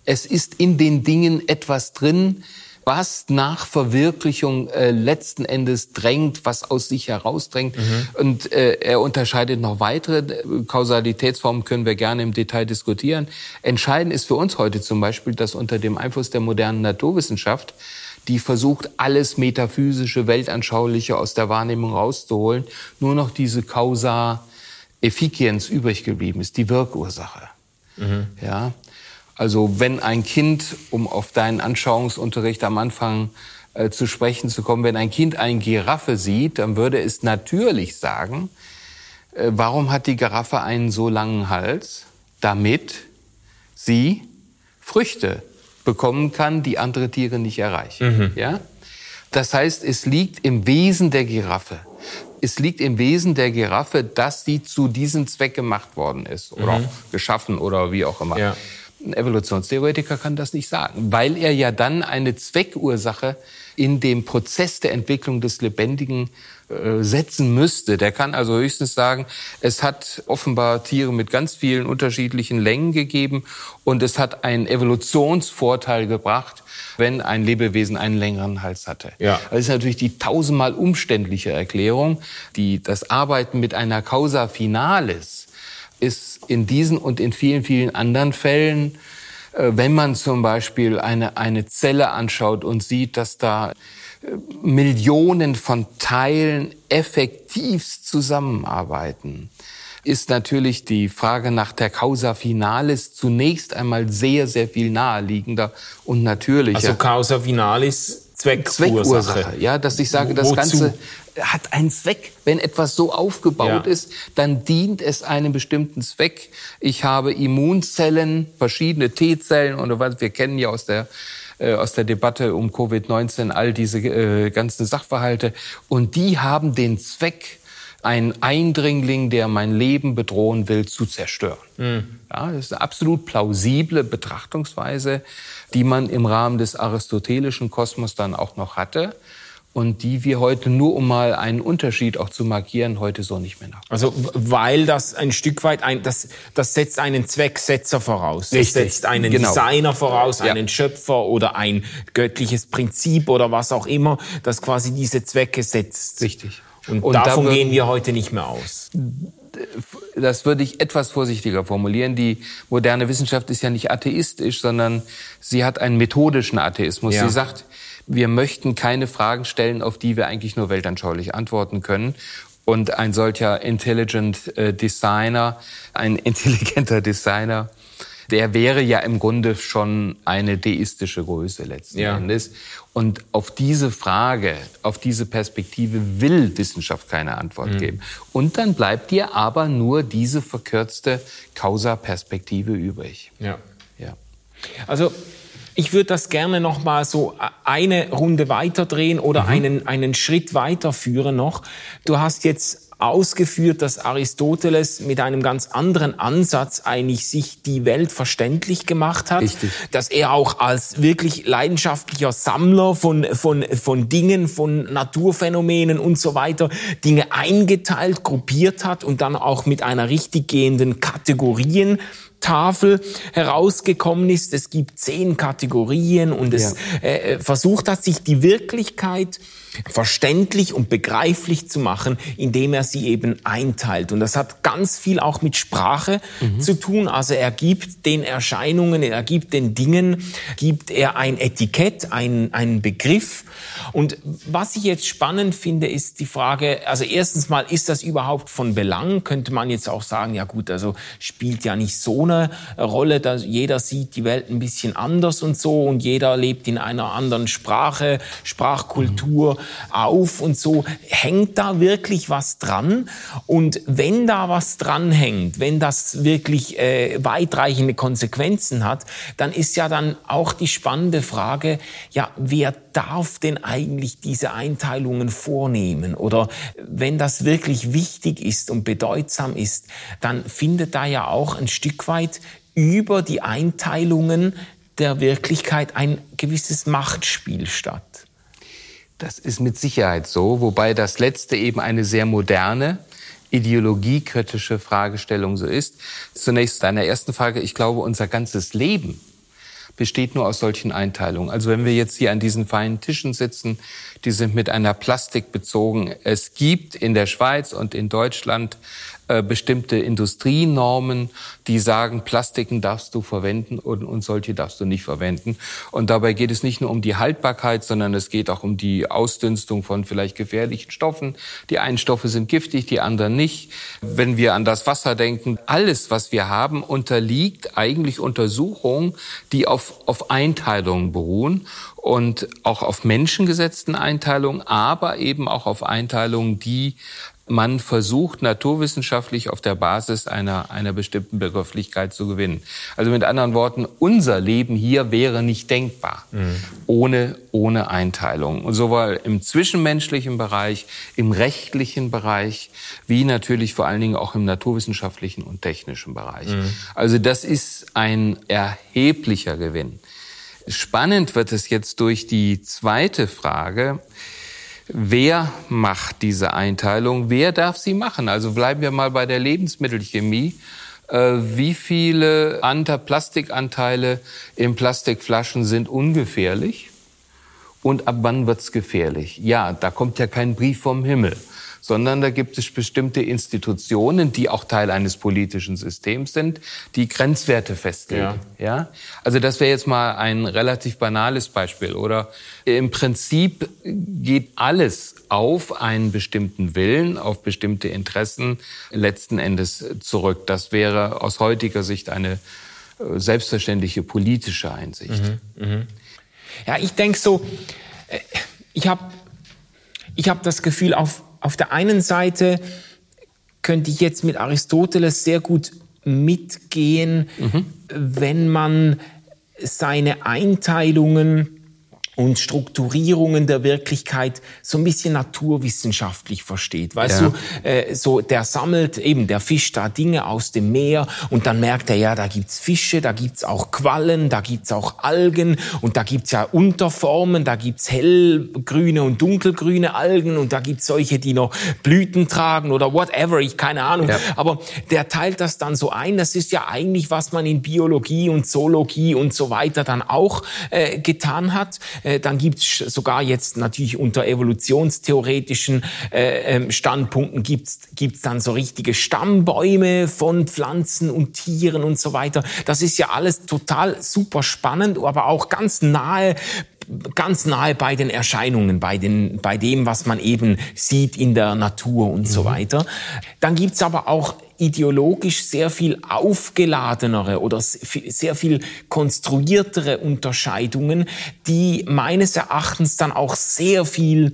Es ist in den Dingen etwas drin, was nach Verwirklichung äh, letzten Endes drängt, was aus sich herausdrängt. Mhm. Und äh, er unterscheidet noch weitere äh, Kausalitätsformen, können wir gerne im Detail diskutieren. Entscheidend ist für uns heute zum Beispiel, dass unter dem Einfluss der modernen Naturwissenschaft die versucht, alles metaphysische, weltanschauliche aus der Wahrnehmung rauszuholen, nur noch diese Causa Effizienz übrig geblieben ist, die Wirkursache. Mhm. Ja, also wenn ein Kind, um auf deinen Anschauungsunterricht am Anfang äh, zu sprechen zu kommen, wenn ein Kind eine Giraffe sieht, dann würde es natürlich sagen, äh, warum hat die Giraffe einen so langen Hals? Damit sie Früchte bekommen kann, die andere Tiere nicht erreichen. Mhm. Ja? Das heißt, es liegt im Wesen der Giraffe es liegt im Wesen der Giraffe, dass sie zu diesem Zweck gemacht worden ist oder mhm. geschaffen oder wie auch immer. Ja. Ein Evolutionstheoretiker kann das nicht sagen, weil er ja dann eine Zweckursache in dem Prozess der Entwicklung des Lebendigen setzen müsste. Der kann also höchstens sagen, es hat offenbar Tiere mit ganz vielen unterschiedlichen Längen gegeben und es hat einen Evolutionsvorteil gebracht, wenn ein Lebewesen einen längeren Hals hatte. Ja. Das ist natürlich die tausendmal umständliche Erklärung. Die, das Arbeiten mit einer Causa Finalis ist in diesen und in vielen, vielen anderen Fällen, äh, wenn man zum Beispiel eine, eine Zelle anschaut und sieht, dass da äh, Millionen von Teilen effektivst zusammenarbeiten, ist natürlich die Frage nach der Causa Finalis zunächst einmal sehr, sehr viel naheliegender und natürlicher. Also Causa Finalis Zweckursache. Zweckursache, ja, dass ich sage, das Wozu? Ganze hat einen Zweck. Wenn etwas so aufgebaut ja. ist, dann dient es einem bestimmten Zweck. Ich habe Immunzellen, verschiedene T-Zellen und was wir kennen ja aus der äh, aus der Debatte um Covid-19 all diese äh, ganzen Sachverhalte und die haben den Zweck ein Eindringling, der mein Leben bedrohen will, zu zerstören. Mhm. Ja, das ist eine absolut plausible Betrachtungsweise, die man im Rahmen des aristotelischen Kosmos dann auch noch hatte und die wir heute nur um mal einen Unterschied auch zu markieren heute so nicht mehr nach. Also weil das ein Stück weit ein das das setzt einen Zwecksetzer voraus. Richtig. Das setzt einen genau. Designer voraus, ja. einen Schöpfer oder ein göttliches Prinzip oder was auch immer, das quasi diese Zwecke setzt. Richtig. Und, und davon da gehen wir heute nicht mehr aus. das würde ich etwas vorsichtiger formulieren. Die moderne Wissenschaft ist ja nicht atheistisch, sondern sie hat einen methodischen Atheismus. Ja. Sie sagt, wir möchten keine Fragen stellen, auf die wir eigentlich nur weltanschaulich antworten können. Und ein solcher intelligent äh, Designer, ein intelligenter Designer, der wäre ja im Grunde schon eine deistische Größe letzten ja. Endes. Und auf diese Frage, auf diese Perspektive will Wissenschaft keine Antwort mhm. geben. Und dann bleibt dir aber nur diese verkürzte Causa-Perspektive übrig. Ja. ja. Also ich würde das gerne noch mal so eine Runde weiterdrehen oder mhm. einen, einen Schritt weiterführen noch. Du hast jetzt ausgeführt, dass Aristoteles mit einem ganz anderen Ansatz eigentlich sich die Welt verständlich gemacht hat, Richtig. dass er auch als wirklich leidenschaftlicher Sammler von, von, von Dingen, von Naturphänomenen und so weiter Dinge eingeteilt, gruppiert hat und dann auch mit einer richtig gehenden Kategorien Tafel herausgekommen ist. Es gibt zehn Kategorien und es ja. äh, versucht hat, sich die Wirklichkeit verständlich und begreiflich zu machen, indem er sie eben einteilt. Und das hat ganz viel auch mit Sprache mhm. zu tun. Also er gibt den Erscheinungen, er gibt den Dingen, gibt er ein Etikett, ein, einen Begriff. Und was ich jetzt spannend finde, ist die Frage, also erstens mal, ist das überhaupt von Belang? Könnte man jetzt auch sagen, ja gut, also spielt ja nicht so eine Rolle, dass jeder sieht die Welt ein bisschen anders und so und jeder lebt in einer anderen Sprache, Sprachkultur. Mhm auf und so. Hängt da wirklich was dran? Und wenn da was dran hängt, wenn das wirklich äh, weitreichende Konsequenzen hat, dann ist ja dann auch die spannende Frage, ja, wer darf denn eigentlich diese Einteilungen vornehmen? Oder wenn das wirklich wichtig ist und bedeutsam ist, dann findet da ja auch ein Stück weit über die Einteilungen der Wirklichkeit ein gewisses Machtspiel statt. Das ist mit Sicherheit so, wobei das letzte eben eine sehr moderne, ideologiekritische Fragestellung so ist. Zunächst deiner ersten Frage, ich glaube, unser ganzes Leben besteht nur aus solchen Einteilungen. Also wenn wir jetzt hier an diesen feinen Tischen sitzen, die sind mit einer Plastik bezogen. Es gibt in der Schweiz und in Deutschland äh, bestimmte Industrienormen, die sagen, Plastiken darfst du verwenden und, und solche darfst du nicht verwenden. Und dabei geht es nicht nur um die Haltbarkeit, sondern es geht auch um die Ausdünstung von vielleicht gefährlichen Stoffen. Die einen Stoffe sind giftig, die anderen nicht. Wenn wir an das Wasser denken, alles, was wir haben, unterliegt eigentlich Untersuchungen, die auf, auf Einteilungen beruhen und auch auf menschengesetzten Einteilungen, aber eben auch auf Einteilungen, die man versucht, naturwissenschaftlich auf der Basis einer, einer bestimmten Begrifflichkeit zu gewinnen. Also mit anderen Worten, unser Leben hier wäre nicht denkbar mhm. ohne, ohne Einteilung. Und sowohl im zwischenmenschlichen Bereich, im rechtlichen Bereich, wie natürlich vor allen Dingen auch im naturwissenschaftlichen und technischen Bereich. Mhm. Also das ist ein erheblicher Gewinn. Spannend wird es jetzt durch die zweite Frage, Wer macht diese Einteilung? Wer darf sie machen? Also bleiben wir mal bei der Lebensmittelchemie. Äh, wie viele Plastikanteile in Plastikflaschen sind ungefährlich? Und ab wann wird's gefährlich? Ja, da kommt ja kein Brief vom Himmel sondern da gibt es bestimmte Institutionen, die auch Teil eines politischen Systems sind, die Grenzwerte festlegen. Ja. ja? Also das wäre jetzt mal ein relativ banales Beispiel. Oder im Prinzip geht alles auf einen bestimmten Willen, auf bestimmte Interessen letzten Endes zurück. Das wäre aus heutiger Sicht eine äh, selbstverständliche politische Einsicht. Mhm, mh. Ja, ich denke so, äh, ich habe ich hab das Gefühl, auf auf der einen Seite könnte ich jetzt mit Aristoteles sehr gut mitgehen, mhm. wenn man seine Einteilungen und Strukturierungen der Wirklichkeit so ein bisschen naturwissenschaftlich versteht. Weißt ja. du, äh, so der sammelt eben, der fischt da Dinge aus dem Meer und dann merkt er, ja, da gibt's Fische, da gibt's auch Quallen, da gibt's auch Algen und da gibt's ja Unterformen, da gibt's hellgrüne und dunkelgrüne Algen und da gibt's solche, die noch Blüten tragen oder whatever, ich keine Ahnung. Ja. Aber der teilt das dann so ein. Das ist ja eigentlich, was man in Biologie und Zoologie und so weiter dann auch äh, getan hat Äh, dann gibt's sogar jetzt natürlich unter evolutionstheoretischen äh, ähm, Standpunkten gibt's gibt's dann so richtige Stammbäume von Pflanzen und Tieren und so weiter. Das ist ja alles total super spannend, aber auch ganz nahe ganz nahe bei den Erscheinungen, bei, den, bei dem, was man eben sieht in der Natur und mhm. so weiter. Dann gibt's aber auch ideologisch sehr viel aufgeladenere oder sehr viel konstruiertere Unterscheidungen, die meines Erachtens dann auch sehr viel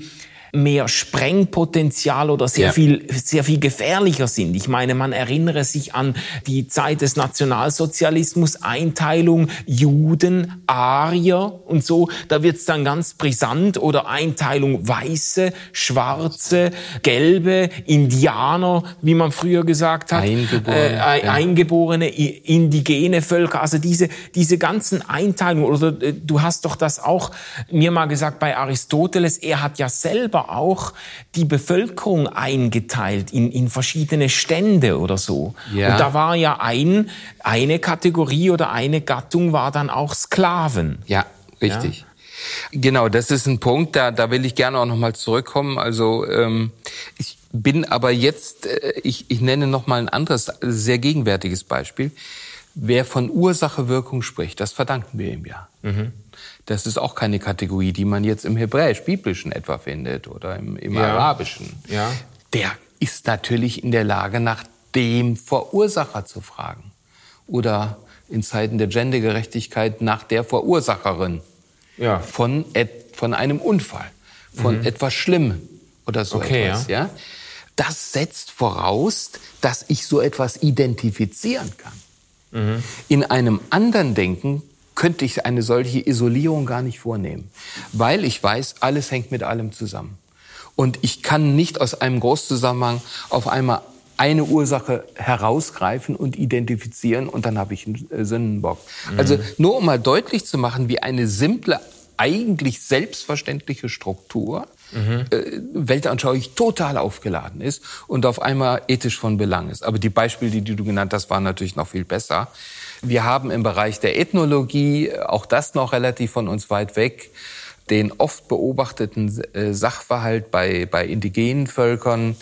mehr Sprengpotenzial oder sehr ja. viel, sehr viel gefährlicher sind. Ich meine, man erinnere sich an die Zeit des Nationalsozialismus, Einteilung Juden, Arier und so. Da wird's dann ganz brisant oder Einteilung Weiße, Schwarze, Gelbe, Indianer, wie man früher gesagt hat, Eingeborene, äh, ja. Eingeborene indigene Völker. Also diese, diese ganzen Einteilungen oder äh, du hast doch das auch mir mal gesagt bei Aristoteles. Er hat ja selber auch die Bevölkerung eingeteilt in, in verschiedene Stände oder so. Ja. Und da war ja ein, eine Kategorie oder eine Gattung war dann auch Sklaven. Ja, richtig. Ja? Genau, das ist ein Punkt, da, da will ich gerne auch nochmal zurückkommen. Also ähm, ich bin aber jetzt, äh, ich, ich nenne nochmal ein anderes, sehr gegenwärtiges Beispiel. Wer von Ursache-Wirkung spricht, das verdanken wir ihm ja. Mhm. Das ist auch keine Kategorie, die man jetzt im Hebräisch-Biblischen etwa findet oder im, im ja. Arabischen. Ja. Der ist natürlich in der Lage, nach dem Verursacher zu fragen. Oder in Zeiten der Gendergerechtigkeit nach der Verursacherin ja. von, von einem Unfall, von mhm. etwas Schlimmem oder so okay, etwas. Ja. ja. Das setzt voraus, dass ich so etwas identifizieren kann. Mhm. In einem anderen Denken könnte ich eine solche Isolierung gar nicht vornehmen, weil ich weiß, alles hängt mit allem zusammen. Und ich kann nicht aus einem Großzusammenhang auf einmal eine Ursache herausgreifen und identifizieren und dann habe ich einen äh, Sündenbock. Mhm. Also nur um mal deutlich zu machen, wie eine simple, eigentlich selbstverständliche Struktur mhm. äh, weltanschaulich total aufgeladen ist und auf einmal ethisch von Belang ist. Aber die Beispiele, die du genannt hast, waren natürlich noch viel besser. Wir haben im Bereich der Ethnologie, auch das noch relativ von uns weit weg, den oft beobachteten äh, Sachverhalt bei, bei indigenen Völkern,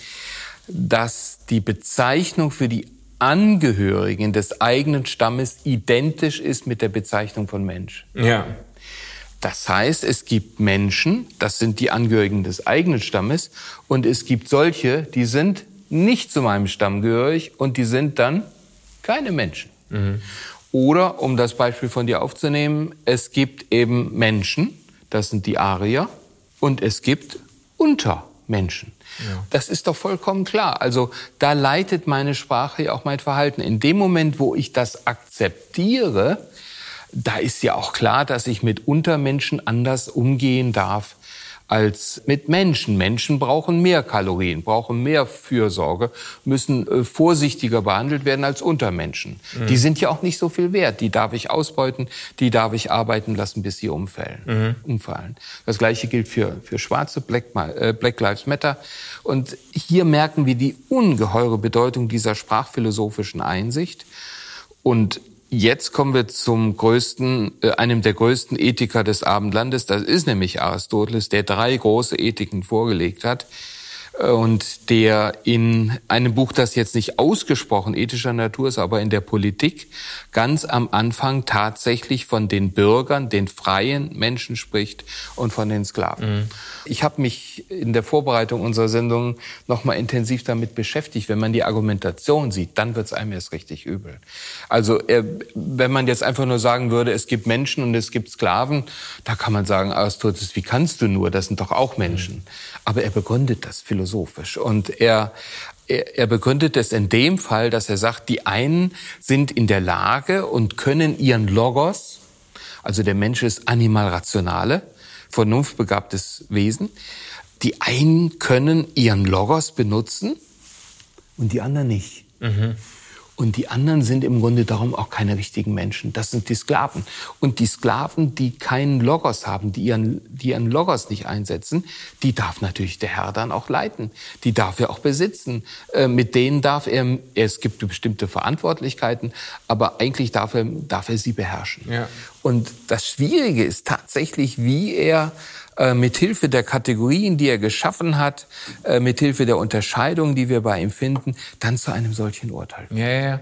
dass die Bezeichnung für die Angehörigen des eigenen Stammes identisch ist mit der Bezeichnung von Mensch. Ja. Das heißt, es gibt Menschen, das sind die Angehörigen des eigenen Stammes, und es gibt solche, die sind nicht zu meinem Stamm gehörig und die sind dann keine Menschen. Mhm. Oder, um das Beispiel von dir aufzunehmen, es gibt eben Menschen, das sind die Arier, und es gibt Untermenschen. Ja. Das ist doch vollkommen klar. Also da leitet meine Sprache ja auch mein Verhalten. In dem Moment, wo ich das akzeptiere, da ist ja auch klar, dass ich mit Untermenschen anders umgehen darf als mit Menschen. Menschen brauchen mehr Kalorien, brauchen mehr Fürsorge, müssen äh, vorsichtiger behandelt werden als Untermenschen. Mhm. Die sind ja auch nicht so viel wert. Die darf ich ausbeuten, die darf ich arbeiten lassen, bis sie umfallen. Mhm. umfallen. Das Gleiche gilt für, für Schwarze, Black, äh, Black Lives Matter. Und hier merken wir die ungeheure Bedeutung dieser sprachphilosophischen Einsicht. Und Jetzt kommen wir zum größten, äh, einem der größten Ethiker des Abendlandes. Das ist nämlich Aristoteles, der drei große Ethiken vorgelegt hat und der in einem Buch, das jetzt nicht ausgesprochen ethischer Natur ist, aber in der Politik ganz am Anfang tatsächlich von den Bürgern, den freien Menschen spricht und von den Sklaven. Mhm. Ich habe mich in der Vorbereitung unserer Sendung nochmal intensiv damit beschäftigt. Wenn man die Argumentation sieht, dann wird es einem erst richtig übel. Also äh, wenn man jetzt einfach nur sagen würde, es gibt Menschen und es gibt Sklaven, da kann man sagen, Aristoteles, wie kannst du nur? Das sind doch auch Menschen. Mhm. Aber er begründet das philosophisch philosophisch. Und er, er, er begründet es in dem Fall, dass er sagt, die einen sind in der Lage und können ihren Logos, also der Mensch ist animal rationale, vernunftbegabtes Wesen, die einen können ihren Logos benutzen und die anderen nicht. Mhm. Und die anderen sind im Grunde darum auch keine richtigen Menschen. Das sind die Sklaven. Und die Sklaven, die keinen Logos haben, die ihren, die ihren Logos nicht einsetzen, die darf natürlich der Herr dann auch leiten. Die darf er auch besitzen. Äh, mit denen darf er, es gibt bestimmte Verantwortlichkeiten, aber eigentlich darf er, darf er sie beherrschen. Ja. Und das Schwierige ist tatsächlich, wie er äh, mithilfe der Kategorien, die er geschaffen hat, äh, mithilfe der Unterscheidung, die wir bei ihm finden, dann zu einem solchen Urteil. Ja, ja.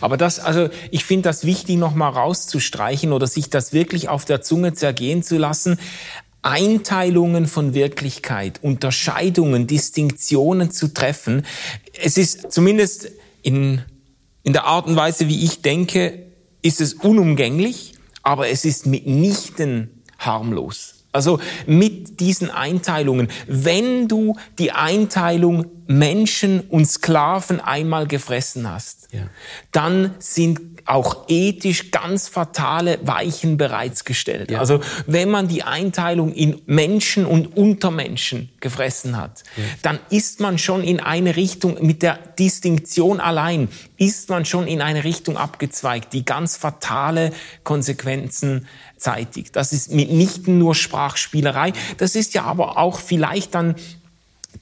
Aber das, also ich finde das wichtig, noch mal rauszustreichen oder sich das wirklich auf der Zunge zergehen zu lassen. Einteilungen von Wirklichkeit, Unterscheidungen, Distinktionen zu treffen. Es ist zumindest in, in der Art und Weise, wie ich denke, ist es unumgänglich, aber es ist mitnichten harmlos. Also mit diesen Einteilungen. Wenn du die Einteilung Menschen und Sklaven einmal gefressen hast, ja. dann sind auch ethisch ganz fatale Weichen bereits gestellt. Ja. Also wenn man die Einteilung in Menschen und Untermenschen gefressen hat, ja. dann ist man schon in eine Richtung, mit der Distinktion allein, ist man schon in eine Richtung abgezweigt, die ganz fatale Konsequenzen zeitigt. Das ist mitnichten nur Sprachspielerei, das ist ja aber auch vielleicht dann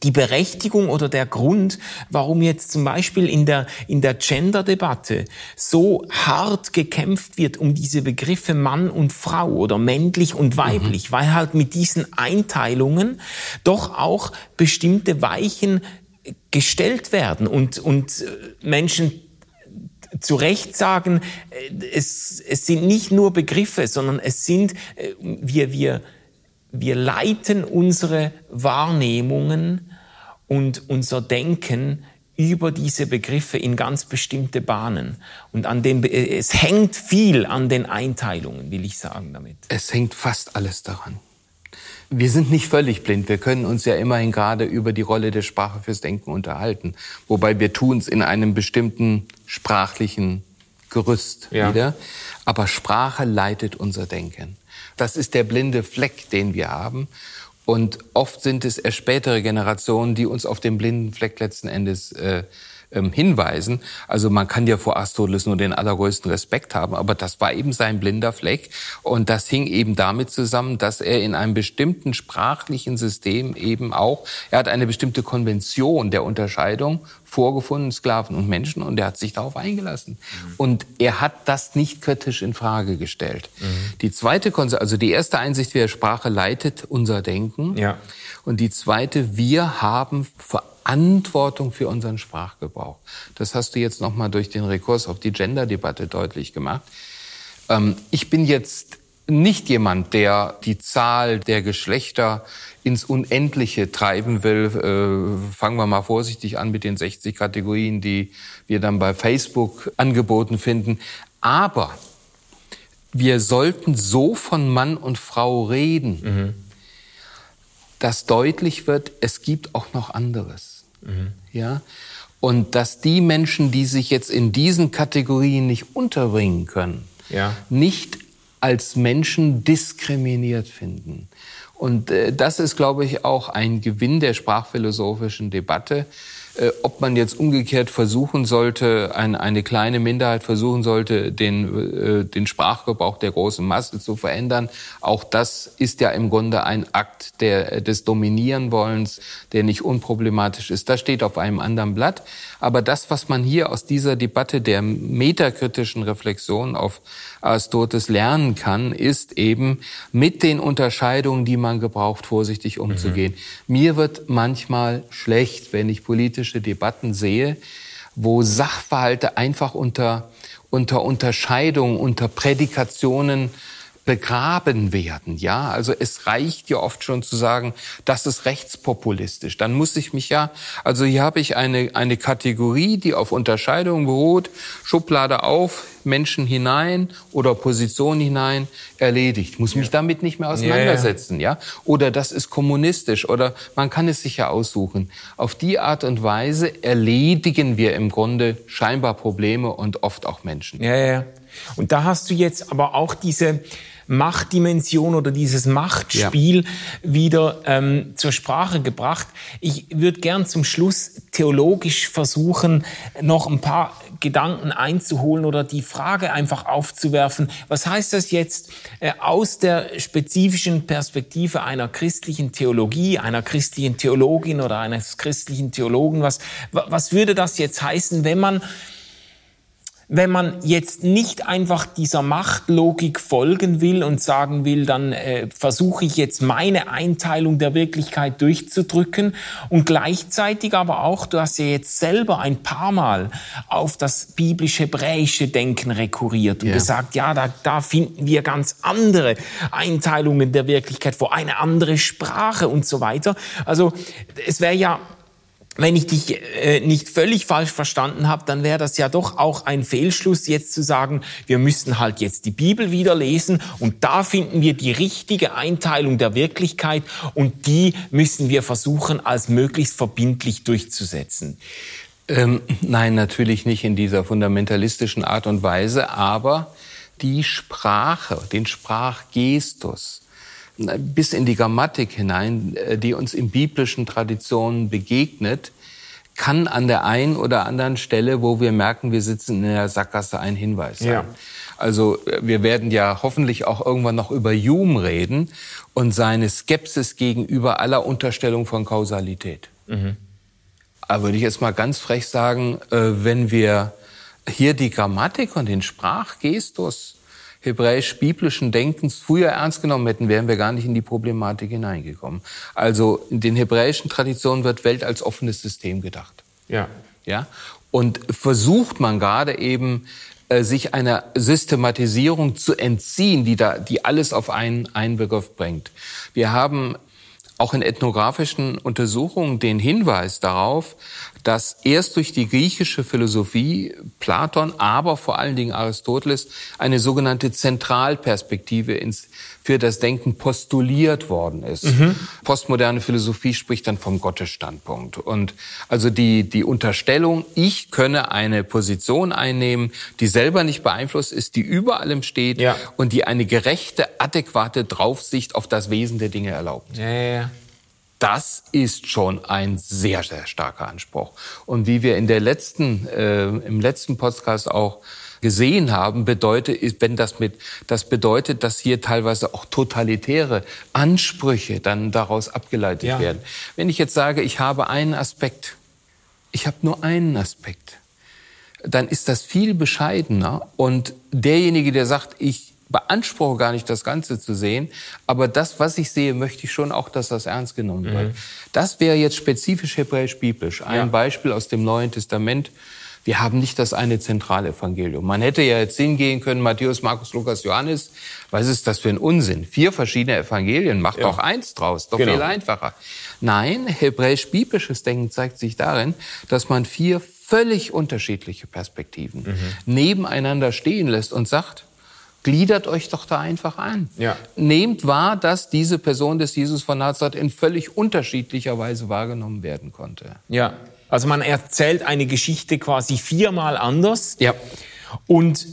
die Berechtigung oder der Grund, warum jetzt zum Beispiel in der, in der Gender-Debatte so hart gekämpft wird um diese Begriffe Mann und Frau oder männlich und weiblich, mhm. weil halt mit diesen Einteilungen doch auch bestimmte Weichen gestellt werden und, und äh, Menschen zu Recht sagen, äh, es, es sind nicht nur Begriffe, sondern es sind, äh, wir, wir, wir leiten unsere Wahrnehmungen und unser Denken über diese Begriffe in ganz bestimmte Bahnen. Und an dem, es hängt viel an den Einteilungen, will ich sagen damit. Es hängt fast alles daran. Wir sind nicht völlig blind. Wir können uns ja immerhin gerade über die Rolle der Sprache fürs Denken unterhalten. Wobei wir tun es in einem bestimmten sprachlichen Gerüst ja. wieder. Aber Sprache leitet unser Denken. Das ist der blinde Fleck, den wir haben. Und oft sind es erst spätere Generationen, die uns auf den blinden Fleck letzten Endes äh, ähm, hinweisen. Also man kann ja vor Aristoteles nur den allergrößten Respekt haben, aber das war eben sein blinder Fleck. Und das hing eben damit zusammen, dass er in einem bestimmten sprachlichen System eben auch, er hat eine bestimmte Konvention der Unterscheidung vorgefunden, Sklaven und Menschen, und er hat sich darauf eingelassen. Mhm. Und er hat das nicht kritisch in Frage gestellt. Mhm. Die zweite, also die erste Einsicht, wie Sprache leitet unser Denken. Ja. Und die zweite, wir haben Verantwortung für unseren Sprachgebrauch. Das hast du jetzt nochmal durch den Rekurs auf die Gender-Debatte deutlich gemacht. Ähm, ich bin jetzt nicht jemand, der die Zahl der Geschlechter ins Unendliche treiben will. Äh, fangen wir mal vorsichtig an mit den 60 Kategorien, die wir dann bei Facebook angeboten finden. Aber wir sollten so von Mann und Frau reden, mhm. Dass deutlich wird, es gibt auch noch anderes. Mhm. Ja? Und dass die Menschen, die sich jetzt in diesen Kategorien nicht unterbringen können, ja. nicht als Menschen diskriminiert finden. Und äh, das ist, glaube ich, auch ein Gewinn der sprachphilosophischen Debatte, ob man jetzt umgekehrt versuchen sollte, ein, eine kleine Minderheit versuchen sollte, den, äh, den Sprachgebrauch der großen Masse zu verändern. Auch das ist ja im Grunde ein Akt der, des Dominierenwollens, der nicht unproblematisch ist. Das steht auf einem anderen Blatt. Aber das, was man hier aus dieser Debatte der metakritischen Reflexion auf Aristoteles lernen kann, ist eben mit den Unterscheidungen, die man gebraucht, vorsichtig umzugehen. Mhm. Mir wird manchmal schlecht, wenn ich politische Debatten sehe, wo Sachverhalte einfach unter, unter Unterscheidung, unter Prädikationen begraben werden. Ja, also es reicht ja oft schon zu sagen, das ist rechtspopulistisch. Dann muss ich mich ja, also hier habe ich eine, eine Kategorie, die auf Unterscheidung beruht, Schublade auf, Menschen hinein oder Position hinein, erledigt. Muss mich ja. damit nicht mehr auseinandersetzen, ja, ja. Oder das ist kommunistisch oder man kann es sich ja aussuchen. Auf die Art und Weise erledigen wir im Grunde scheinbar Probleme und oft auch Menschen. Ja, ja. Und da hast du jetzt aber auch diese Machtdimension oder dieses Machtspiel ja. wieder ähm, zur Sprache gebracht. Ich würde gern zum Schluss theologisch versuchen, noch ein paar Gedanken einzuholen oder die Frage einfach aufzuwerfen, was heißt das jetzt äh, aus der spezifischen Perspektive einer christlichen Theologie, einer christlichen Theologin oder eines christlichen Theologen, was, was würde das jetzt heißen, wenn man wenn man jetzt nicht einfach dieser Machtlogik folgen will und sagen will, dann äh, versuche ich jetzt meine Einteilung der Wirklichkeit durchzudrücken und gleichzeitig aber auch, du hast ja jetzt selber ein paar Mal auf das biblisch-hebräische Denken rekurriert und yeah. gesagt, ja, da, da finden wir ganz andere Einteilungen der Wirklichkeit vor, eine andere Sprache und so weiter. Also es wäre ja wenn ich dich äh, nicht völlig falsch verstanden habe, dann wäre das ja doch auch ein Fehlschluss, jetzt zu sagen, wir müssen halt jetzt die Bibel wieder lesen und da finden wir die richtige Einteilung der Wirklichkeit und die müssen wir versuchen, als möglichst verbindlich durchzusetzen. Ähm, nein, natürlich nicht in dieser fundamentalistischen Art und Weise, aber die Sprache, den Sprachgestus, bis in die Grammatik hinein, äh, die uns in biblischen Traditionen begegnet, kann an der einen oder anderen Stelle, wo wir merken, wir sitzen in der Sackgasse, ein Hinweis sein. Ja. Also äh, wir werden ja hoffentlich auch irgendwann noch über Hume reden und seine Skepsis gegenüber aller Unterstellung von Kausalität. Mhm. Aber würde ich jetzt mal ganz frech sagen, äh, wenn wir hier die Grammatik und den Sprachgestus hebräisch-biblischen Denkens früher ernst genommen hätten, wären wir gar nicht in die Problematik hineingekommen. Also in den hebräischen Traditionen wird Welt als offenes System gedacht. Ja. Ja. Und versucht man gerade eben äh, sich einer Systematisierung zu entziehen, die da, die alles auf einen, einen Begriff bringt. Wir haben auch in ethnografischen Untersuchungen den Hinweis darauf, dass erst durch die griechische Philosophie Platon, aber vor allen Dingen Aristoteles eine sogenannte Zentralperspektive ins, für das Denken postuliert worden ist. Mhm. Postmoderne Philosophie spricht dann vom Gottesstandpunkt. Und also die, die Unterstellung, ich könne eine Position einnehmen, die selber nicht beeinflusst ist, die über allem steht ja. und die eine gerechte, adäquate Draufsicht auf das Wesen der Dinge erlaubt. Ja, ja. Das ist schon ein sehr, sehr starker Anspruch. Und wie wir in der letzten, äh, im letzten Podcast auch gesehen haben, bedeutet, wenn das mit, das bedeutet, dass hier teilweise auch totalitäre Ansprüche dann daraus abgeleitet ja. werden. Wenn ich jetzt sage, ich habe einen Aspekt, ich habe nur einen Aspekt, dann ist das viel bescheidener und derjenige, der sagt, ich beanspruche gar nicht, das Ganze zu sehen. Aber das, was ich sehe, möchte ich schon auch, dass das ernst genommen wird. Mhm. Das wäre jetzt spezifisch hebräisch-biblisch. Ein ja. Beispiel aus dem Neuen Testament. Wir haben nicht das eine Zentralevangelium. Man hätte ja jetzt hingehen können, Matthäus, Markus, Lukas, Johannes. Was ist das für ein Unsinn? Vier verschiedene Evangelien, macht ja. doch eins draus, doch genau. viel einfacher. Nein, hebräisch-biblisches Denken zeigt sich darin, dass man vier völlig unterschiedliche Perspektiven mhm. nebeneinander stehen lässt und sagt, gliedert euch doch da einfach an. Ja. Nehmt wahr, dass diese Person des Jesus von Nazareth in völlig unterschiedlicher Weise wahrgenommen werden konnte. Ja, also man erzählt eine Geschichte quasi viermal anders. Ja. Und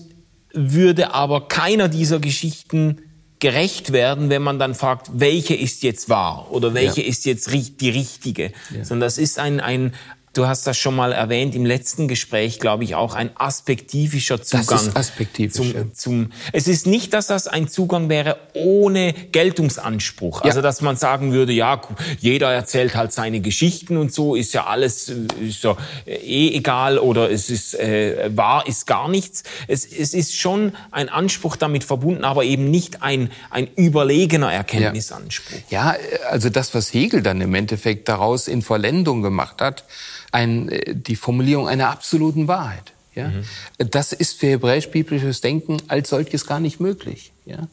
würde aber keiner dieser Geschichten gerecht werden, wenn man dann fragt, welche ist jetzt wahr oder welche ja. ist jetzt die richtige. Ja. Sondern das ist ein, ein, Du hast das schon mal erwähnt im letzten Gespräch, glaube ich, auch ein aspektivischer Zugang. Das ist aspektivisch. Zum, zum, es ist nicht, dass das ein Zugang wäre ohne Geltungsanspruch. Ja. Also, dass man sagen würde, ja, jeder erzählt halt seine Geschichten und so, ist ja alles ist ja eh egal oder es ist äh, wahr, ist gar nichts. Es, es ist schon ein Anspruch damit verbunden, aber eben nicht ein, ein überlegener Erkenntnisanspruch. Ja. ja, also das, was Hegel dann im Endeffekt daraus in Vollendung gemacht hat, ein, äh, die Formulierung einer absoluten Wahrheit. Ja? Mhm. Das ist für hebräisch-biblisches Denken als solches gar nicht möglich. Ja?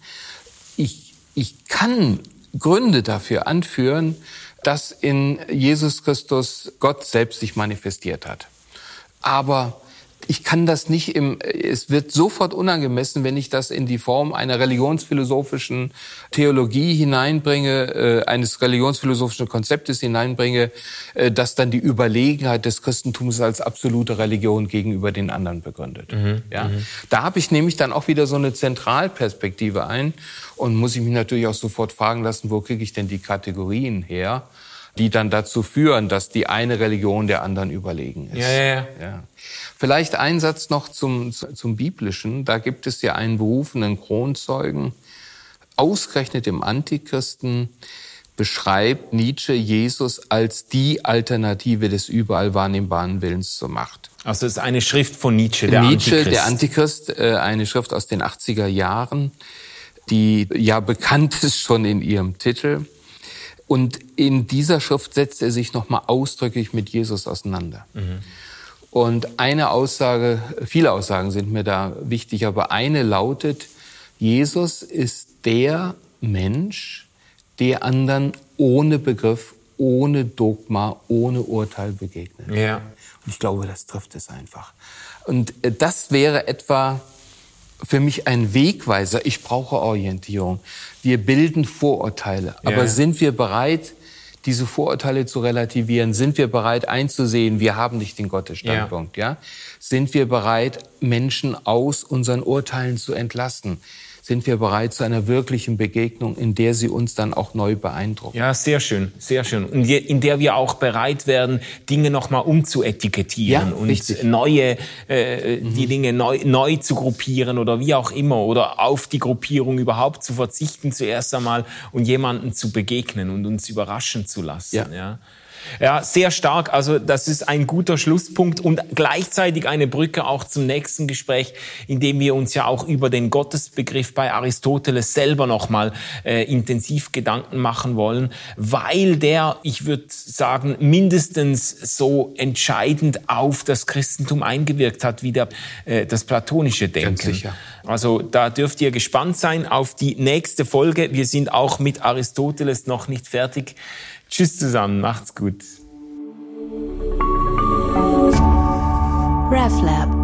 Ich, ich kann Gründe dafür anführen, dass in Jesus Christus Gott selbst sich manifestiert hat. Aber ich kann das nicht im, es wird sofort unangemessen, wenn ich das in die Form einer religionsphilosophischen Theologie hineinbringe, äh, eines religionsphilosophischen Konzeptes hineinbringe, äh, das dann die Überlegenheit des Christentums als absolute Religion gegenüber den anderen begründet. Mhm, ja? Mhm. Da habe ich nämlich dann auch wieder so eine Zentralperspektive ein und muss ich mich natürlich auch sofort fragen lassen, wo kriege ich denn die Kategorien her? Die dann dazu führen, dass die eine Religion der anderen überlegen ist. Ja, ja, ja. ja. Vielleicht ein Satz noch zum, zum Biblischen. Da gibt es ja einen berufenen Kronzeugen, ausgerechnet im Antichristen, beschreibt Nietzsche Jesus als die Alternative des überall wahrnehmbaren Willens zur Macht. Also es ist eine Schrift von Nietzsche, der Nietzsche, Antichrist. der Antichrist, äh, eine Schrift aus den 80er Jahren, die ja bekannt ist schon in ihrem Titel. Und in dieser Schrift setzt er sich nochmal ausdrücklich mit Jesus auseinander. Mhm. Und eine Aussage, viele Aussagen sind mir da wichtig, aber eine lautet, Jesus ist der Mensch, der anderen ohne Begriff, ohne Dogma, ohne Urteil begegnet. Ja. Und ich glaube, das trifft es einfach. Und äh, das wäre etwa für mich ein Wegweiser. Ich brauche Orientierung. Wir bilden Vorurteile. Ja. Aber sind wir bereit, diese Vorurteile zu relativieren? Sind wir bereit einzusehen, wir haben nicht den Gottesstandpunkt? Ja. ja? Sind wir bereit, Menschen aus unseren Urteilen zu entlassen? Sind wir bereit zu einer wirklichen Begegnung, in der sie uns dann auch neu beeindrucken. Ja, sehr schön, sehr schön. Und in der wir auch bereit werden, Dinge nochmal umzuetikettieren ja, und richtig. neue, äh, mhm. die Dinge neu, neu zu gruppieren oder wie auch immer oder auf die Gruppierung überhaupt zu verzichten zuerst einmal und jemanden zu begegnen und uns überraschen zu lassen. Ja. ja. Ja, sehr stark. Also das ist ein guter Schlusspunkt und gleichzeitig eine Brücke auch zum nächsten Gespräch, in dem wir uns ja auch über den Gottesbegriff bei Aristoteles selber nochmal äh, intensiv Gedanken machen wollen, weil der, ich würde sagen, mindestens so entscheidend auf das Christentum eingewirkt hat wie der, äh, das platonische Denken. Ganz sicher. Also da dürft ihr gespannt sein auf die nächste Folge. Wir sind auch mit Aristoteles noch nicht fertig. Tschüss zusammen, macht's gut. RefLab